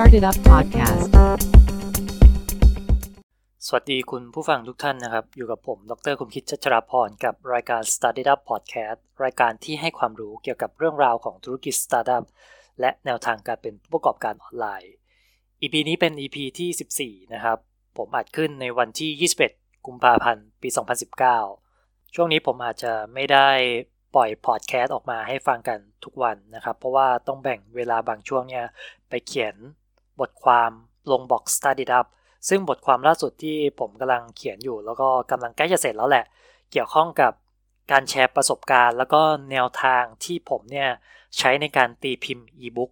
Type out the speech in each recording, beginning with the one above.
Started Up Podcast สวัสดีคุณผู้ฟังทุกท่านนะครับ อยู่กับผม ดร คุมคิดชัชราพร กับรายการ Started Up Podcast รายการที่ให้ความรู้เกี่ยวกับเรื่องราวของธุรกิจ Startup และแนวทางการเป็นผู้ประกอบการออนไลน์ EP นี้เป็น EP ที่ 14 นะครับ ผมอัดขึ้นในวันที่ 21 กุมภาพันธ์ ปี 2019 ช่วงนี้ผมอาจจะไม่ได้ปล่อยพอดแคสต์ออกมาให้ฟังกันทุกวันนะครับ เพราะว่าต้องแบ่งเวลาบางช่วงเนี่ยไปเขียน บทความลงบล็อก Study Up ซึ่งบทความล่าสุดที่ผมกำลังเขียนอยู่ แล้วก็กำลังใกล้จะเสร็จแล้วแหละ เกี่ยวข้องกับการแชร์ประสบการณ์ แล้วก็แนวทางที่ผมเนี่ยใช้ในการตีพิมพ์อีบุ๊ก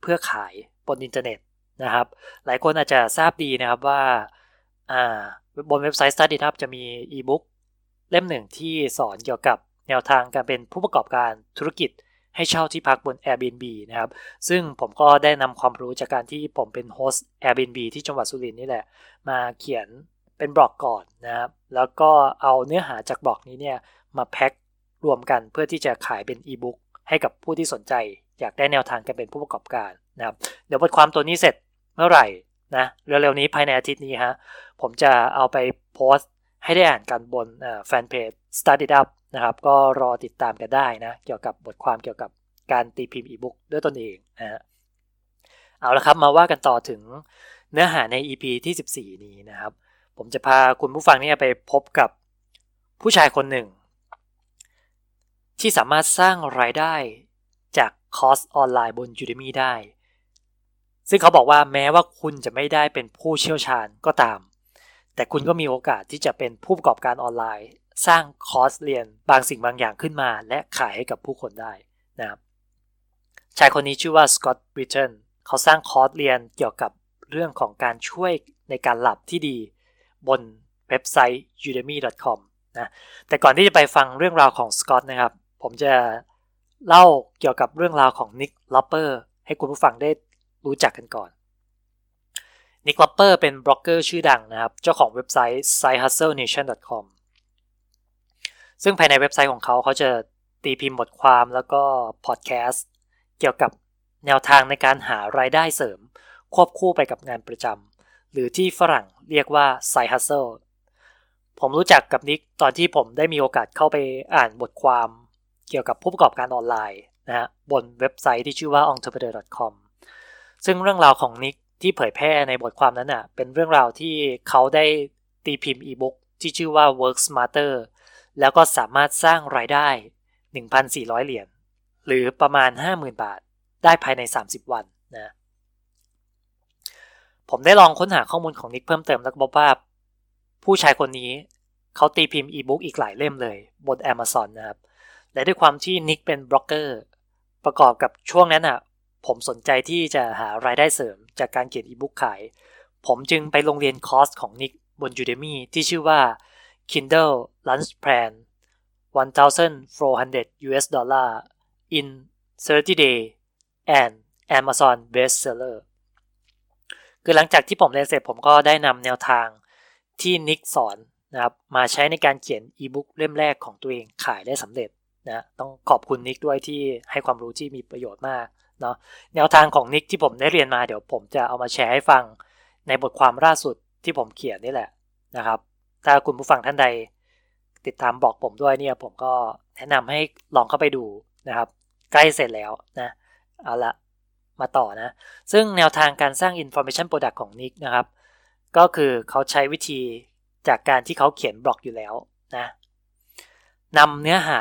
เพื่อขายบนอินเทอร์เน็ตนะครับ หลายคนอาจจะทราบดีนะครับว่าบนเว็บไซต์ Study Up จะมีอีบุ๊กเล่มหนึ่งที่สอนเกี่ยวกับแนวทางการเป็นผู้ประกอบการธุรกิจ ให้เช่าที่พักบน Airbnb นะครับ ซึ่งผมก็ได้นำความรู้จากการที่ผมเป็นโฮสต์ Airbnb ที่จังหวัดสุรินทร์นี่แหละ มาเขียนเป็นบล็อกก่อนนะครับ แล้วก็เอาเนื้อหาจากบล็อกนี้เนี่ยมาแพ็ครวมกันเพื่อที่จะขายเป็นอีบุ๊กให้กับผู้ที่สนใจ อยากได้แนวทางการเป็นผู้ประกอบการนะครับ เดี๋ยวบทความตัวนี้เสร็จเมื่อไหร่นะเร็วๆนี้ภายในอาทิตย์นี้ฮะผมจะเอาไปโพสต์ให้ได้อ่านกันบนแฟนเพจ Study Up นะครับ ก็รอติดตามกันได้นะ เกี่ยวกับบทความเกี่ยวกับการตีพิมพ์อีบุ๊กด้วยตนเองนะฮะเอาละครับมาว่ากันต่อถึงเนื้อหาใน EP ที่ 14 นี้นะครับ ผมจะพาคุณผู้ฟังนี่ไปพบกับผู้ชายคนหนึ่ง ที่สามารถสร้างรายได้จากคอร์สออนไลน์บน Udemy ได้ ซึ่งเขาบอกว่าแม้ว่าคุณจะไม่ได้เป็นผู้เชี่ยวชาญก็ตาม แต่คุณก็มีโอกาสที่จะเป็นผู้ประกอบการออนไลน์ สร้างคอร์สเรียนบางสิ่งบางอย่างขึ้นมา และขายให้กับผู้คนได้นะครับชายคนนี้ชื่อว่าสกอตต์บริเทนเขาสร้างคอร์สเรียนเกี่ยวกับเรื่องของการช่วยในการหลับที่ดี บนเว็บไซต์ udemy.com นะแต่ก่อนที่จะไปฟังเรื่องราวของสกอตนะครับ ผมจะเล่าเกี่ยวกับเรื่องราวของ Nick Loper ให้คุณผู้ฟังได้รู้จักกันก่อน Nick Loper เป็นบล็อกเกอร์ชื่อดังนะครับ เจ้าของเว็บไซต์ sidehustlenation.com ซึ่งภายในเว็บไซต์ของเขาเขาจะตีพิมพ์บทความแล้วก็พอดแคสต์เกี่ยวกับแนวทางในการหารายได้เสริม ควบคู่ไปกับงานประจำหรือที่ฝรั่งเรียกว่า side hustle ผมรู้จักกับ Nick ตอนที่ผมได้มีโอกาสเข้าไปอ่านบทความเกี่ยวกับผู้ประกอบการออนไลน์นะฮะบนเว็บไซต์ที่ชื่อว่า entrepreneur.com ซึ่งเรื่องราวของนิกที่เผยแพร่ในบทความนั้นอะเป็นเรื่องราวที่เขาได้ตีพิมพ์อีบุ๊กที่ชื่อว่า work smarter แล้วก็สามารถสร้างรายได้ 1,400 เหรียญหรือประมาณ 50,000 บาท ได้ภายใน 30 วันนะผมได้ลองค้นหาข้อมูลของนิกเพิ่มเติมแล้วก็พบว่า ผู้ชายคนนี้เขาตีพิมพ์อีบุ๊กอีกหลายเล่มเลยบน Amazon นะครับ และด้วยความที่นิกเป็นบล็อกเกอร์ ประกอบกับช่วงนั้นอะ ผมสนใจที่จะหารายได้เสริมจากการเขียนอีบุ๊กขาย ผมจึงไปลงเรียนคอร์สของนิกบน Udemy ที่ชื่อว่า Kindle Lunch Plan 1,400 US dollar in 30 day and Amazon bestseller คือหลังจากที่ผมเรียนเสร็จผมก็ได้นำแนวทางที่นิกสอนนะครับมาใช้ในการเขียนอีบุ๊กเล่มแรกของตัวเองขายได้สำเร็จนะต้องขอบคุณนิกด้วยที่ให้ความรู้ที่มีประโยชน์มากเนาะแนวทางของนิกที่ผมได้เรียนมาเดี๋ยวผมจะเอามาแชร์ให้ฟังในบทความล่าสุดที่ผมเขียนนี่แหละนะครับ ถ้าคุณผู้ฟังท่านใด ติดตามบอกผมด้วยเนี่ย ผมก็แนะนำให้ลองเข้าไปดูนะครับ ใกล้เสร็จแล้วนะ เอาละมาต่อนะ ซึ่งแนวทางการสร้าง Information Product ของ Nick นะครับ ก็คือเขาใช้วิธีจากการที่เขาเขียนบล็อกอยู่แล้วนะนำเนื้อหา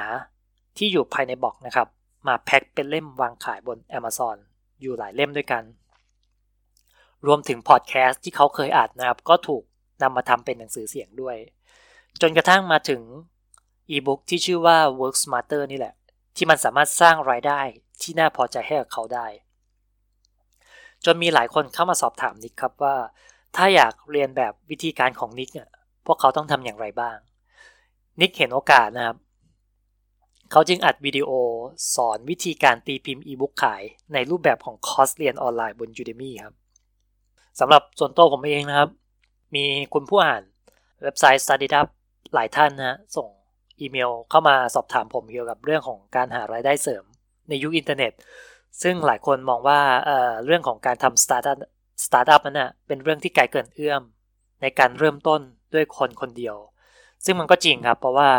ที่อยู่ภายในบล็อกนะครับ มาแพ็คเป็นเล่มวางขายบน Amazon อยู่หลายเล่มด้วยกัน รวมถึงพอดแคสต์ที่เขาเคยอัดนะครับ ก็ถูก นำมาทำเป็นหนังสือเสียงด้วย จนกระทั่งมาถึงอีบุ๊กที่ชื่อว่า Work Smarter นี่แหละ ที่มันสามารถสร้างรายได้ที่น่าพอใจให้กับเขาได้ จนมีหลายคนเข้ามาสอบถามนิกครับว่า ถ้าอยากเรียนแบบวิธีการของนิกเนี่ยพวกเขาต้องทำอย่างไรบ้าง นิกเห็นโอกาสนะครับ เขาจึงอัดวิดีโอสอนวิธีการตีพิมพ์อีบุ๊กขายในรูปแบบของคอร์สเรียนออนไลน์บน Udemy ครับสำหรับส่วนตัวผมเองนะครับ มีคุณผู้อ่านเว็บไซต์ Study Up หลายท่านนะส่งอีเมลเข้ามาสอบถามผมเกี่ยวกับเรื่องของการหารายได้เสริมในยุคอินเทอร์เน็ต ซึ่งหลายคนมองว่าเรื่องของการทำสตาร์ทอัพสตาร์ทอัพนั้นนะเป็นเรื่องที่ไกลเกินเอื้อม ในการเริ่มต้นด้วยคนคนเดียว ซึ่งมันก็จริงครับ เพราะว่า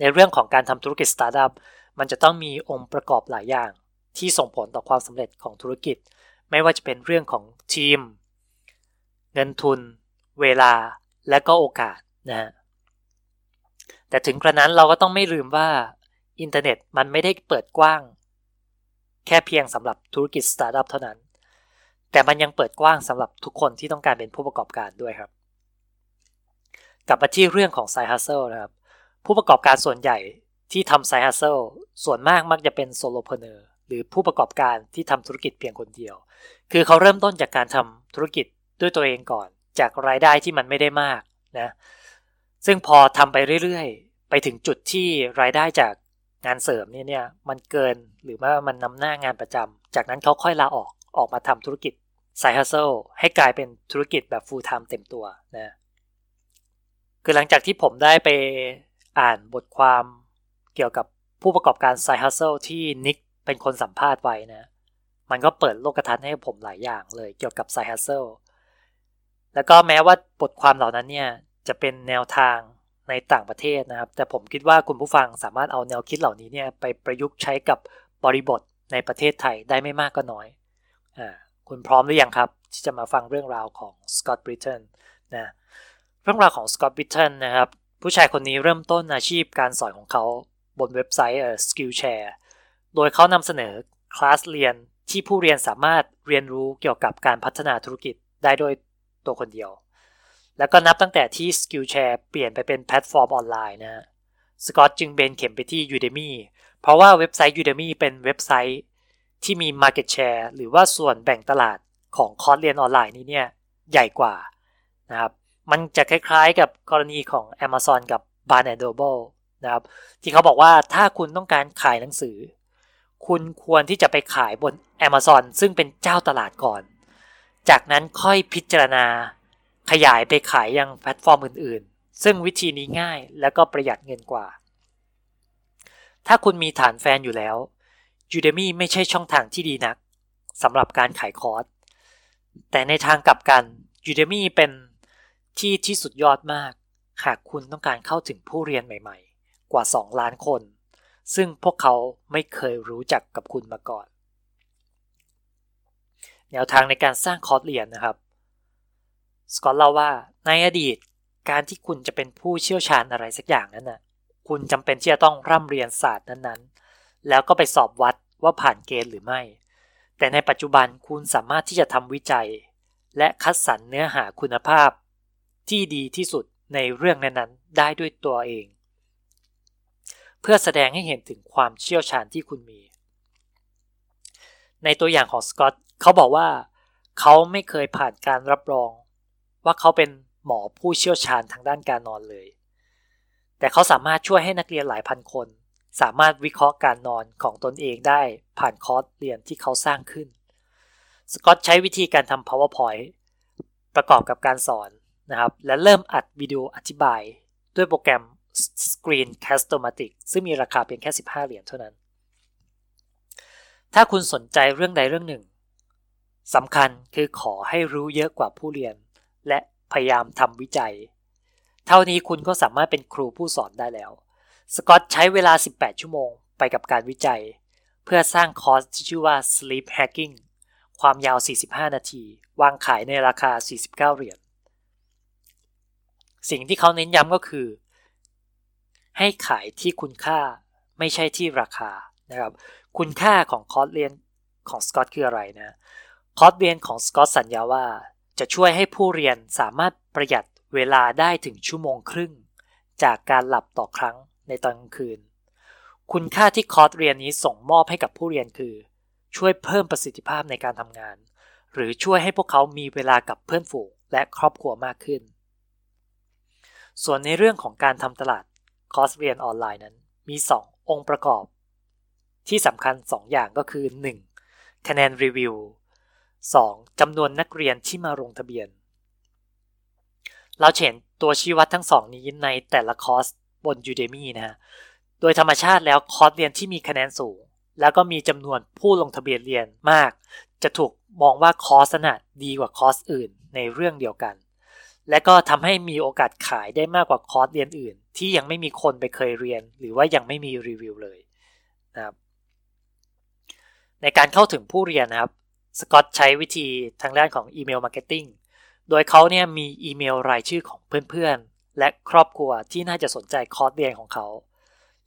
ในเรื่องของการทำธุรกิจสตาร์ทอัพมันจะต้องมีองค์ประกอบหลายอย่าง ที่ส่งผลต่อความสำเร็จของธุรกิจ ไม่ว่าจะเป็นเรื่องของทีม เงินทุน เวลาและก็โอกาสนะฮะแต่ถึงกระนั้นเราก็ต้องไม่ลืมว่าอินเทอร์เน็ตมันไม่ได้เปิดกว้าง แค่เพียงสำหรับธุรกิจสตาร์ทอัพเท่านั้น แต่มันยังเปิดกว้างสำหรับทุกคนที่ต้องการเป็นผู้ประกอบการด้วยครับ กลับมาที่เรื่องของ side hustle นะครับ ผู้ประกอบการส่วนใหญ่ที่ทำ side hustleส่วนมากมักจะเป็น solopreneur หรือผู้ประกอบการที่ทำธุรกิจเพียงคนเดียว คือเขาเริ่มต้นจากการทำธุรกิจด้วยตัวเองก่อน จากรายได้ที่มันไม่ได้มากนะซึ่งพอทำไปเรื่อยๆ ไปถึงจุดที่รายได้จากงานเสริมเนี่ยเนี่ยมันเกินหรือว่ามันนำหน้างานประจำจากนั้นเขาค่อยลาออกออกมาทำธุรกิจ side hustle ให้กลายเป็นธุรกิจแบบ full-time เต็มตัวนะคือหลังจากที่ผมได้ไปอ่านบทความเกี่ยวกับผู้ประกอบการไซฮัสเซลที่นิกเป็นคนสัมภาษณ์ไว้นะ มันก็เปิดโลกทัศน์ให้ผมหลายอย่างเลยเกี่ยวกับไซฮัสเซล แล้วก็แม้ว่าบทความเหล่านั้นเนี่ยจะเป็นแนวทางในต่างประเทศนะครับ แต่ผมคิดว่าคุณผู้ฟังสามารถเอาแนวคิดเหล่านี้เนี่ยไปประยุกต์ใช้กับบริบทในประเทศไทยได้ไม่มากก็น้อยอ่าคุณพร้อมหรือยังครับ ที่จะมาฟังเรื่องราวของสกอตบริเทนนะเรื่องราวของสกอตบริเทนนะครับ ผู้ชายคนนี้เริ่มต้นอาชีพการสอนของเขาบนเว็บไซต์เอ่อ Skillshare โดยเขานำเสนอคลาสเรียนที่ผู้เรียนสามารถเรียนรู้เกี่ยวกับการพัฒนาธุรกิจได้โดย ตัวคนเดียว แล้วก็นับตั้งแต่ที่ Skillshare เปลี่ยนไปเป็นแพลตฟอร์มออนไลน์นะ สกอตจึงเบนเข็มไปที่ Udemy เพราะว่าเว็บไซต์ Udemy เป็นเว็บไซต์ที่มี Market Share หรือว่าส่วนแบ่งตลาดของคอร์สเรียนออนไลน์นี้เนี่ยใหญ่กว่านะครับมันจะคล้ายๆกับกรณีของ Amazon กับ Barnes & Noble นะครับที่เขาบอกว่าถ้าคุณต้องการขายหนังสือ คุณควรที่จะไปขายบน Amazon ซึ่งเป็นเจ้าตลาดก่อน จากนั้นค่อยพิจารณา ขยายไปขายยังแพลตฟอร์มอื่นๆ ซึ่งวิธีนี้ง่ายและก็ประหยัดเงินกว่า ถ้าคุณมีฐานแฟนอยู่แล้ว Udemy ไม่ใช่ช่องทางที่ดีนักสำหรับการขายคอร์ส แต่ในทางกลับกัน Udemy เป็นที่ที่สุดยอดมาก หากคุณต้องการเข้าถึงผู้เรียนใหม่ๆ กว่า 2 ล้านคน ซึ่งพวกเขาไม่เคยรู้จักกับคุณมาก่อน แนวทางในการสร้างคอร์สเรียนนะครับ สกอตเล่าว่าในอดีตการที่คุณจะเป็นผู้เชี่ยวชาญอะไรสักอย่างนั้นน่ะคุณจำเป็นที่จะต้องร่ำเรียนศาสตร์นั้นๆ แล้วก็ไปสอบวัดว่าผ่านเกณฑ์หรือไม่ แต่ในปัจจุบันคุณสามารถที่จะทำวิจัย และคัดสรรเนื้อหาคุณภาพ ที่ดีที่สุดในเรื่องนั้นๆ ได้ด้วยตัวเอง เพื่อแสดงให้เห็นถึงความเชี่ยวชาญที่คุณมี ในตัวอย่างของสกอต เขาบอกว่าเขาไม่เคยผ่านการรับรอง ว่าเขาเป็นหมอผู้เชี่ยวชาญทางด้านการนอนเลย แต่เขาสามารถช่วยให้นักเรียนหลายพันคน สามารถวิเคราะห์การนอนของตนเองได้ผ่านคอร์สเรียนที่เขาสร้างขึ้น สกอตใช้วิธีการทำ powerpoint ประกอบกับการสอนนะครับ และเริ่มอัดวิดีโออธิบาย ด้วยโปรแกรม Screen c a s t o m a t i c ซึ่งมีราคาเพียงแค่ 15 เหรียญเท่านั้น ถ้าคุณสนใจเรื่องใดเรื่องหนึ่ง สำคัญคือขอให้รู้เยอะกว่าผู้เรียน และพยายามทำวิจัย เท่านี้คุณก็สามารถเป็นครูผู้สอนได้แล้ว สกอตใช้เวลา 18 ชั่วโมงไปกับการวิจัย เพื่อสร้างคอร์สที่ชื่อว่า Sleep Hacking ความยาว 45 นาที วางขายในราคา 49 เหรียญ สิ่งที่เขาเน้นย้ำก็คือ ให้ขายที่คุณค่าไม่ใช่ที่ราคานะครับ คุณค่าของคอร์สเรียนของสกอตคืออะไรนะ คอร์สเรียนของสกอตสัญญาว่า จะช่วยให้ผู้เรียนสามารถประหยัดเวลาได้ถึงชั่วโมงครึ่ง จากการหลับต่อครั้งในตอนกลางคืน คุณค่าที่คอร์สเรียนนี้ส่งมอบให้กับผู้เรียนคือ ช่วยเพิ่มประสิทธิภาพในการทำงาน หรือช่วยให้พวกเขามีเวลากับเพื่อนฝูงและครอบครัวมากขึ้น ส่วนในเรื่องของการทำตลาดคอร์สเรียนออนไลน์นั้น มี 2 องค์ประกอบ ที่สำคัญ 2 อย่างก็คือ 1. คะแนนรีวิว 2. จำนวนนักเรียนที่มาลงทะเบียน เราเห็นตัวชี้วัดทั้งสองนี้ในแต่ละคอร์สบน Udemy นะฮะ โดยธรรมชาติแล้วคอร์สเรียนที่มีคะแนนสูง แล้วก็มีจำนวนผู้ลงทะเบียนเรียนมาก จะถูกมองว่าคอร์สน่ะดีกว่าคอร์สอื่นในเรื่องเดียวกัน และก็ทำให้มีโอกาสขายได้มากกว่าคอร์สเรียนอื่น ที่ยังไม่มีคนไปเคยเรียน หรือว่ายังไม่มีรีวิวเลยนะครับในการเข้าถึงผู้เรียนนะครับ สกอตใช้วิธีทางด้านของ email marketing โดยเขาเนี่ยมีอีเมลรายชื่อของเพื่อนๆ และครอบครัวที่น่าจะสนใจคอร์สเรียนของเขา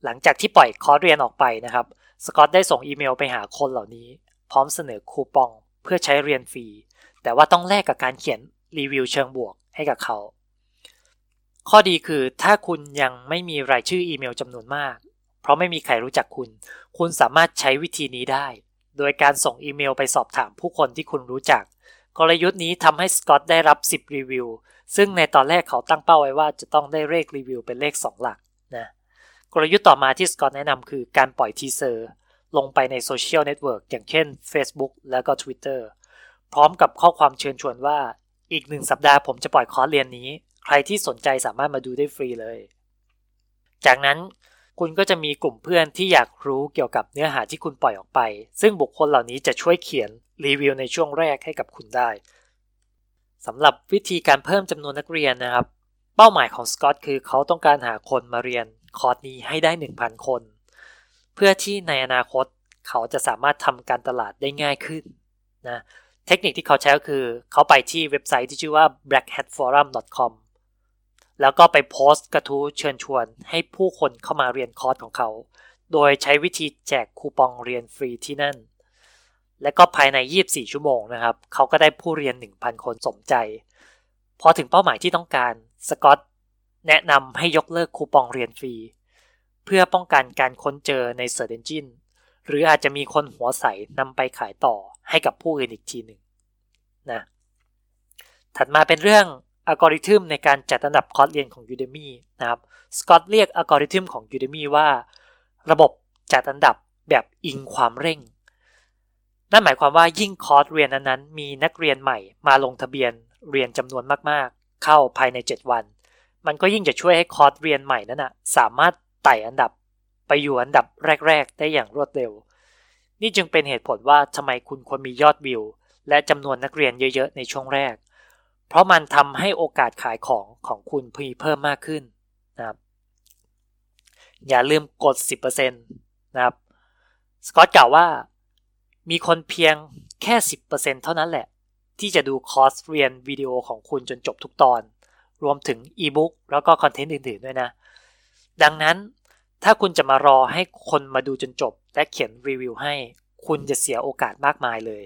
หลังจากที่ปล่อยคอร์สเรียนออกไปนะครับสกอตได้ส่งอีเมลไปหาคนเหล่านี้ พร้อมเสนอคูปองเพื่อใช้เรียนฟรี แต่ว่าต้องแลกกับการเขียนรีวิวเชิงบวกให้กับเขา ข้อดีคือถ้าคุณยังไม่มีรายชื่ออีเมลจำนวนมาก เพราะไม่มีใครรู้จักคุณ คุณสามารถใช้วิธีนี้ได้ โดยการส่งอีเมลไปสอบถามผู้คนที่คุณรู้จัก กลยุทธ์นี้ทำให้สกอตได้รับ 10 รีวิว ซึ่งในตอนแรกเขาตั้งเป้าไว้ว่าจะต้องได้เลขรีวิวเป็นเลข 2 หลักนะกลยุทธ์ต่อมาที่สกอตแนะนำคือการปล่อย teaserลงไปในโซเชียลเน็ตเวิร์กอย่างเช่น Facebook แล้วก็ Twitter พร้อมกับข้อความเชิญชวนว่าอีกหนึ่งสัปดาห์ผมจะปล่อยคอร์สเรียนนี้ ใครที่สนใจสามารถมาดูได้ฟรีเลย จากนั้น คุณก็จะมีกลุ่มเพื่อนที่อยากรู้เกี่ยวกับเนื้อหาที่คุณปล่อยออกไป ซึ่งบุคคลเหล่านี้จะช่วยเขียนรีวิวในช่วงแรกให้กับคุณได้สำหรับวิธีการเพิ่มจำนวนนักเรียนนะครับ เป้าหมายของสกอตคือเขาต้องการหาคนมาเรียนคอร์สนี้ให้ได้ 1,000 คน เพื่อที่ในอนาคตเขาจะสามารถทำการตลาดได้ง่ายขึ้นนะเทคนิคที่เขาใช้ก็คือเขาไปที่เว็บไซต์ที่ชื่อว่า blackhatforum.com แล้วก็ไปโพสต์กระทู้เชิญชวนให้ผู้คนเข้ามาเรียนคอร์สของเขา โดยใช้วิธีแจกคูปองเรียนฟรีที่นั่น และก็ภายใน 24 ชั่วโมงนะครับ เขาก็ได้ผู้เรียน 1,000 คนสมใจ พอถึงเป้าหมายที่ต้องการ สกอตแนะนำให้ยกเลิกคูปองเรียนฟรี เพื่อป้องกันการค้นเจอใน Search Engine หรืออาจจะมีคนหัวใสนำไปขายต่อให้กับผู้อื่นอีกทีหนึ่งนะ ถัดมาเป็นเรื่อง อัลกอริทึมในการจัดอันดับคอร์สเรียนของ Udemy นะครับสกอตเรียกอัลกอริทึมของ Udemy ว่า ระบบจัดอันดับแบบอิงความเร่ง นั่นหมายความว่ายิ่งคอร์สเรียนนั้นๆมีนักเรียนใหม่มาลงทะเบียนเรียนจำนวนมากๆ เข้าภายใน 7 วัน มันก็ยิ่งจะช่วยให้คอร์สเรียนใหม่นั้นนะสามารถไต่อันดับไปอยู่อันดับแรก ๆ ได้อย่างรวดเร็ว นี่จึงเป็นเหตุผลว่าทำไมคุณควรมียอดวิว และจำนวนนักเรียนเยอะ ๆ ในช่วงแรก เพราะมันทำให้โอกาสขายของของคุณพีเพิ่มมากขึ้นนะครับ อย่าลืมกด 10%นะครับสกอตกล่าวว่ามีคนเพียงแค่ 10%เท่านั้นแหละ ที่จะดูคอร์สเรียนวิดีโอของคุณจนจบทุกตอน รวมถึงอีบุ๊กแล้วก็คอนเทนต์อื่นๆด้วยนะ ดังนั้นถ้าคุณจะมารอให้คนมาดูจนจบ และเขียนรีวิวให้ คุณจะเสียโอกาสมากมายเลย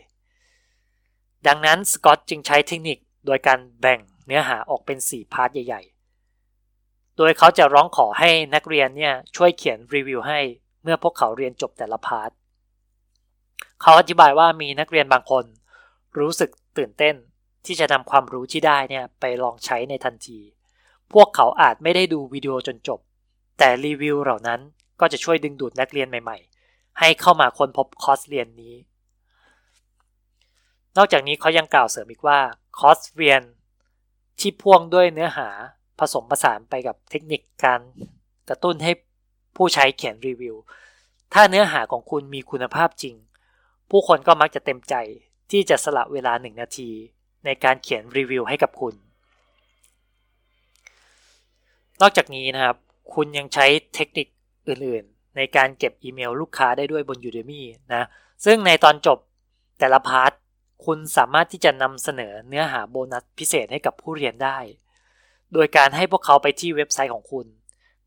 ดังนั้นสกอตจึงใช้เทคนิค โดยการแบ่งเนื้อหาออกเป็น 4 part ใหญ่ ๆ โดยเขาจะร้องขอให้นักเรียนเนี่ยช่วยเขียนรีวิวให้เมื่อพวกเขาเรียนจบแต่ละพาร์ทเขาอธิบายว่ามีนักเรียนบางคน รู้สึกตื่นเต้นที่จะนำความรู้ที่ได้เนี่ยไปลองใช้ในทันที พวกเขาอาจไม่ได้ดูวิดีโอจนจบ แต่รีวิวเหล่านั้นก็จะช่วยดึงดูดนักเรียนใหม่ ๆ ให้เข้ามาค้นพบคอร์สเรียนนี้ นอกจากนี้เขายังกล่าวเสริมอีกว่าคอสเรียนที่พ่วงด้วยเนื้อหาผสมผสานไปกับเทคนิคการกระตุ้นให้ผู้ใช้เขียนรีวิว ถ้าเนื้อหาของคุณมีคุณภาพจริง ผู้คนก็มักจะเต็มใจที่จะสละเวลาหนึ่งนาที ในการเขียนรีวิวให้กับคุณ นอกจากนี้นะครับ คุณยังใช้เทคนิคอื่นๆ ในการเก็บอีเมลลูกค้าได้ด้วยบน Udemy นะ ซึ่งในตอนจบแต่ละ part คุณสามารถที่จะนำเสนอเนื้อหาโบนัสพิเศษให้กับผู้เรียนได้ โดยการให้พวกเขาไปที่เว็บไซต์ของคุณ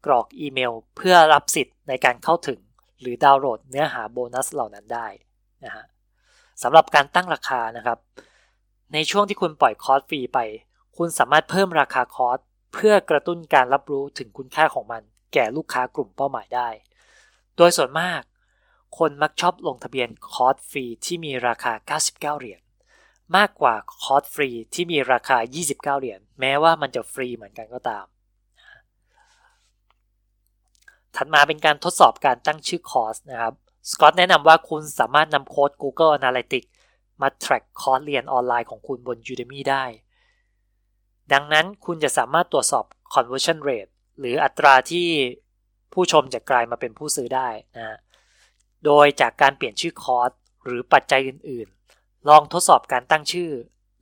กรอกอีเมลเพื่อรับสิทธิ์ในการเข้าถึง หรือดาวน์โหลดเนื้อหาโบนัสเหล่านั้นได้นะฮะสำหรับการตั้งราคานะครับ ในช่วงที่คุณปล่อยคอร์สฟรีไป คุณสามารถเพิ่มราคาคอร์สเพื่อกระตุ้นการรับรู้ถึงคุณค่าของมัน แก่ลูกค้ากลุ่มเป้าหมายได้ โดยส่วนมาก คนมักชอบลงทะเบียนคอร์สฟรีที่มีราคา 99 เหรียญ มากกว่าคอร์สฟรีที่มีราคา 29 เหรียญแม้ว่ามันจะฟรีเหมือนกันก็ตาม ถัดมาเป็นการทดสอบการตั้งชื่อคอร์สนะครับสกอตแนะนำว่าคุณสามารถนำโค้ด Google Analytics มา track คอร์สเรียนออนไลน์ของคุณบน Udemy ได้ ดังนั้นคุณจะสามารถตรวจสอบ conversion rate หรืออัตราที่ผู้ชมจะกลายมาเป็นผู้ซื้อได้นะ โดยจากการเปลี่ยนชื่อคอร์สหรือปัจจัยอื่นๆ ลองทดสอบการตั้งชื่อ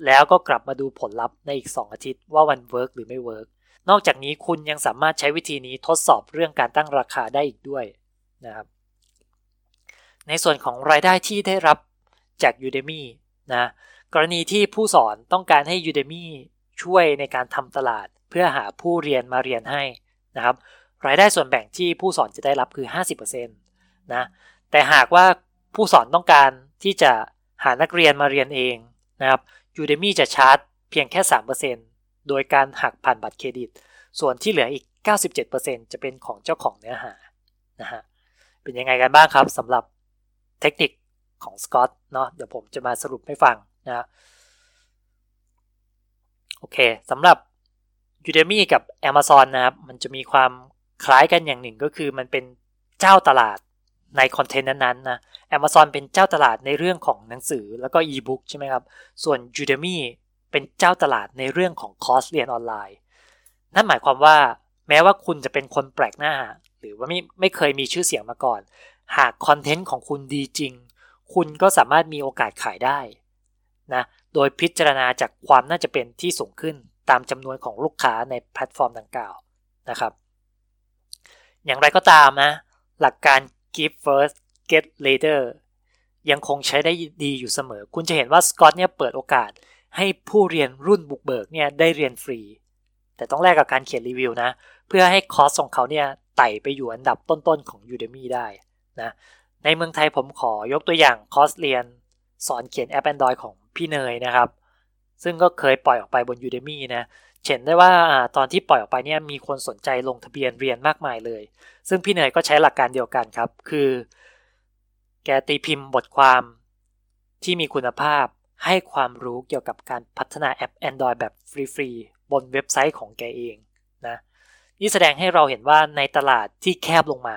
แล้วก็กลับมาดูผลลัพธ์ในอีก 2 อาทิตย์ว่ามัน work หรือไม่ work นอกจากนี้คุณยังสามารถใช้วิธีนี้ทดสอบเรื่องการตั้งราคาได้อีกด้วยนะครับ ในส่วนของรายได้ที่ได้รับจาก Udemy นะกรณีที่ผู้สอนต้องการให้ Udemy ช่วยในการทำตลาด เพื่อหาผู้เรียนมาเรียนให้นะครับ รายได้ส่วนแบ่งที่ผู้สอนจะได้รับคือ 50%นะแต่หากว่าผู้สอนต้องการที่จะ หานักเรียนมาเรียนเองนะครับ Udemy จะชาร์จเพียงแค่ 3%โดยการหักผ่านบัตรเครดิต ส่วนที่เหลืออีก 97%จะเป็นของเจ้าของเนื้อหานะฮะเป็นยังไงกันบ้างครับสำหรับเทคนิคของสกอตเนาะเดี๋ยวผมจะมาสรุปให้ฟังนะโอเคสำหรับ Udemy กับ Amazon นะครับ มันจะมีความคล้ายกันอย่างหนึ่งก็คือมันเป็นเจ้าตลาด ในคอนเทนต์นั้นๆนะ Amazon เป็นเจ้าตลาดในเรื่องของหนังสือแล้วก็อีบุ๊กใช่ไหมครับ ส่วน Udemy เป็นเจ้าตลาดในเรื่องของคอร์สเรียนออนไลน์ นั่นหมายความว่าแม้ว่าคุณจะเป็นคนแปลกหน้า หรือว่าไม่ไม่เคยมีชื่อเสียงมาก่อน หากคอนเทนต์ของคุณดีจริง คุณก็สามารถมีโอกาสขายได้นะโดยพิจารณาจากความน่าจะเป็นที่สูงขึ้นตามจำนวนของลูกค้าในแพลตฟอร์มดังกล่าวนะครับ อย่างไรก็ตามนะหลักการ give first get later ยังคงใช้ได้ดีอยู่เสมอ คุณจะเห็นว่าสกอตเนี่ยเปิดโอกาสให้ผู้เรียนรุ่นบุกเบิกเนี่ยได้เรียนฟรี แต่ต้องแลกกับการเขียนรีวิวนะ เพื่อให้คอร์สของเขาเนี่ยไต่ไปอยู่อันดับต้นๆของ Udemy ได้นะในเมืองไทยผมขอยกตัวอย่างคอร์สเรียน สอนเขียนแอป Android ของพี่เนยนะครับ ซึ่งก็เคยปล่อยออกไปบน Udemy นะ เห็นได้ว่าตอนที่ปล่อยออกไปเนี่ยมีคนสนใจลงทะเบียนเรียนมากมายเลย ซึ่งพี่เนยก็ใช้หลักการเดียวกันครับ คือ แกตีพิมพ์บทความที่มีคุณภาพให้ความรู้เกี่ยวกับการพัฒนาแอป Android แบบฟรีๆ บนเว็บไซต์ของแกเองนะนี่แสดงให้เราเห็นว่าในตลาดที่แคบลงมา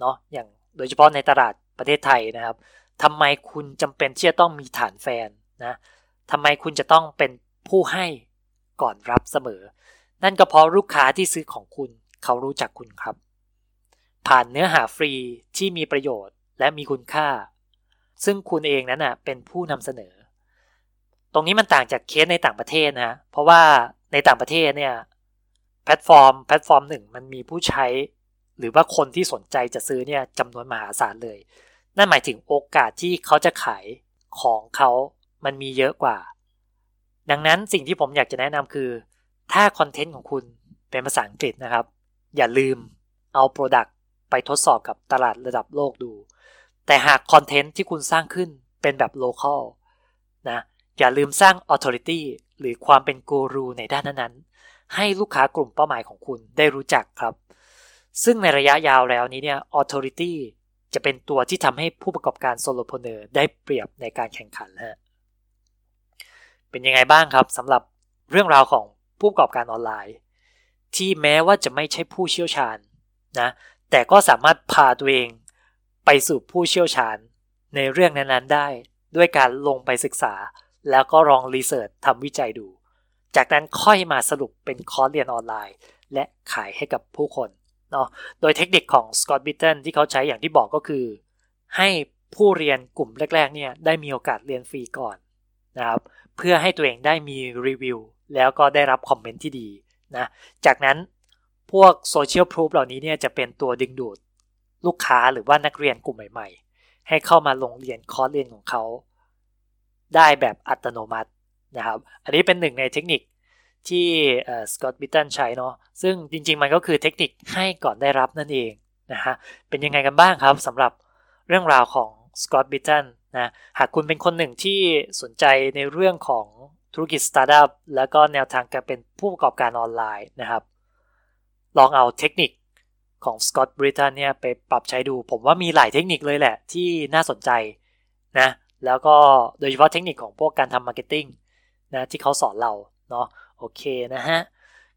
เนาะอย่างโดยเฉพาะในตลาดประเทศไทยนะครับทำไมคุณจำเป็นที่จะต้องมีฐานแฟนนะทำไมคุณจะต้องเป็นผู้ให้ ก่อนรับเสมอ นั่นก็เพราะลูกค้าที่ซื้อของคุณ เขารู้จักคุณครับ ผ่านเนื้อหาฟรีที่มีประโยชน์และมีคุณค่า ซึ่งคุณเองนั้นนะเป็นผู้นำเสนอ ตรงนี้มันต่างจากเคสในต่างประเทศนะ เพราะว่าในต่างประเทศเนี่ยแพลตฟอร์ม แพลตฟอร์มหนึ่งมันมีผู้ใช้ หรือว่าคนที่สนใจจะซื้อเนี่ยจำนวนมหาศาลเลย นั่นหมายถึงโอกาสที่เขาจะขายของเขามันมีเยอะกว่า ดังนั้นสิ่งที่ผมอยากจะแนะนำคือ ถ้าคอนเทนต์ของคุณเป็นภาษาอังกฤษนะครับ อย่าลืมเอา Product ไปทดสอบกับตลาดระดับโลกดู แต่หากคอนเทนต์ที่คุณสร้างขึ้นเป็นแบบ local นะอย่าลืมสร้าง authority หรือความเป็นกูรูในด้านนั้นๆ ให้ลูกค้ากลุ่มเป้าหมายของคุณได้รู้จักครับ ซึ่งในระยะยาวแล้วนี้เนี่ย authority จะเป็นตัวที่ทำให้ผู้ประกอบการ solopreneur ได้เปรียบในการแข่งขันฮะ เป็นยังไงบ้างครับสำหรับเรื่องราวของผู้ประกอบการออนไลน์ ที่แม้ว่าจะไม่ใช่ผู้เชี่ยวชาญนะแต่ก็สามารถพาตัวเองไปสู่ผู้เชี่ยวชาญในเรื่องนั้นๆได้ ด้วยการลงไปศึกษา แล้วก็ลอง research ทำวิจัยดู จากนั้นค่อยมาสรุปเป็นคอร์สเรียนออนไลน์ และขายให้กับผู้คนเนาะโดยเทคนิคของสกอตต์บริตตันที่เขาใช้อย่างที่บอกก็คือ ให้ผู้เรียนกลุ่มแรกๆเนี่ยได้มีโอกาสเรียนฟรีก่อนนะครับ เพื่อให้ตัวเองได้มีรีวิวแล้วก็ได้รับคอมเมนต์ที่ดีนะจากนั้นพวก social proof เหล่านี้เนี่ยจะเป็นตัวดึงดูดลูกค้าหรือว่านักเรียนกลุ่มใหม่ ๆ ให้เข้ามาลงเรียนคอร์สเรียนของเขา ได้แบบอัตโนมัตินะครับ อันนี้เป็นหนึ่งในเทคนิคที่สกอตต์บริตตันใช้เนาะซึ่งจริงๆ มันก็คือเทคนิคให้ก่อนได้รับนั่นเองนะฮะเป็นยังไงกันบ้างครับสำหรับเรื่องราวของสกอตต์บริตตัน นะหากคุณเป็นคนหนึ่งที่สนใจในเรื่องของธุรกิจสตาร์ทอัพแล้วก็แนวทางการเป็นผู้ประกอบการออนไลน์นะครับ ลองเอาเทคนิคของสกอตต์บริตตันเนี่ยไปปรับใช้ดู ผมว่ามีหลายเทคนิคเลยแหละที่น่าสนใจนะแล้วก็โดยเฉพาะเทคนิคของพวกการทำ marketing นะที่เขาสอนเราเนาะโอเคนะฮะ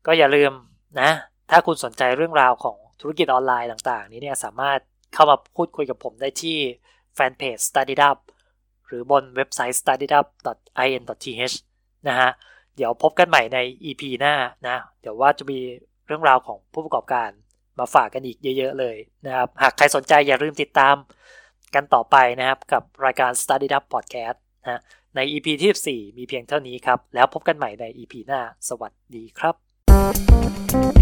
ก็อย่าลืมนะ ถ้าคุณสนใจเรื่องราวของธุรกิจออนไลน์ต่าง ๆ นี้เนี่ยสามารถเข้ามาพูดคุยกับผมได้ที่ แฟนเพจ StudyUp หรือบนเว็บไซต์ studyup.in.th นะฮะ เดี๋ยวพบกันใหม่ใน EP หน้านะ เดี๋ยวว่าจะมีเรื่องราวของผู้ประกอบการมาฝากกันอีกเยอะ ๆ เลยนะครับ หากใครสนใจอย่าลืมติดตามกันต่อไปนะครับ กับรายการ Study Up Podcast นะใน EP ที่4มีเพียงเท่านี้ครับ แล้วพบกันใหม่ใน EP หน้า สวัสดีครับ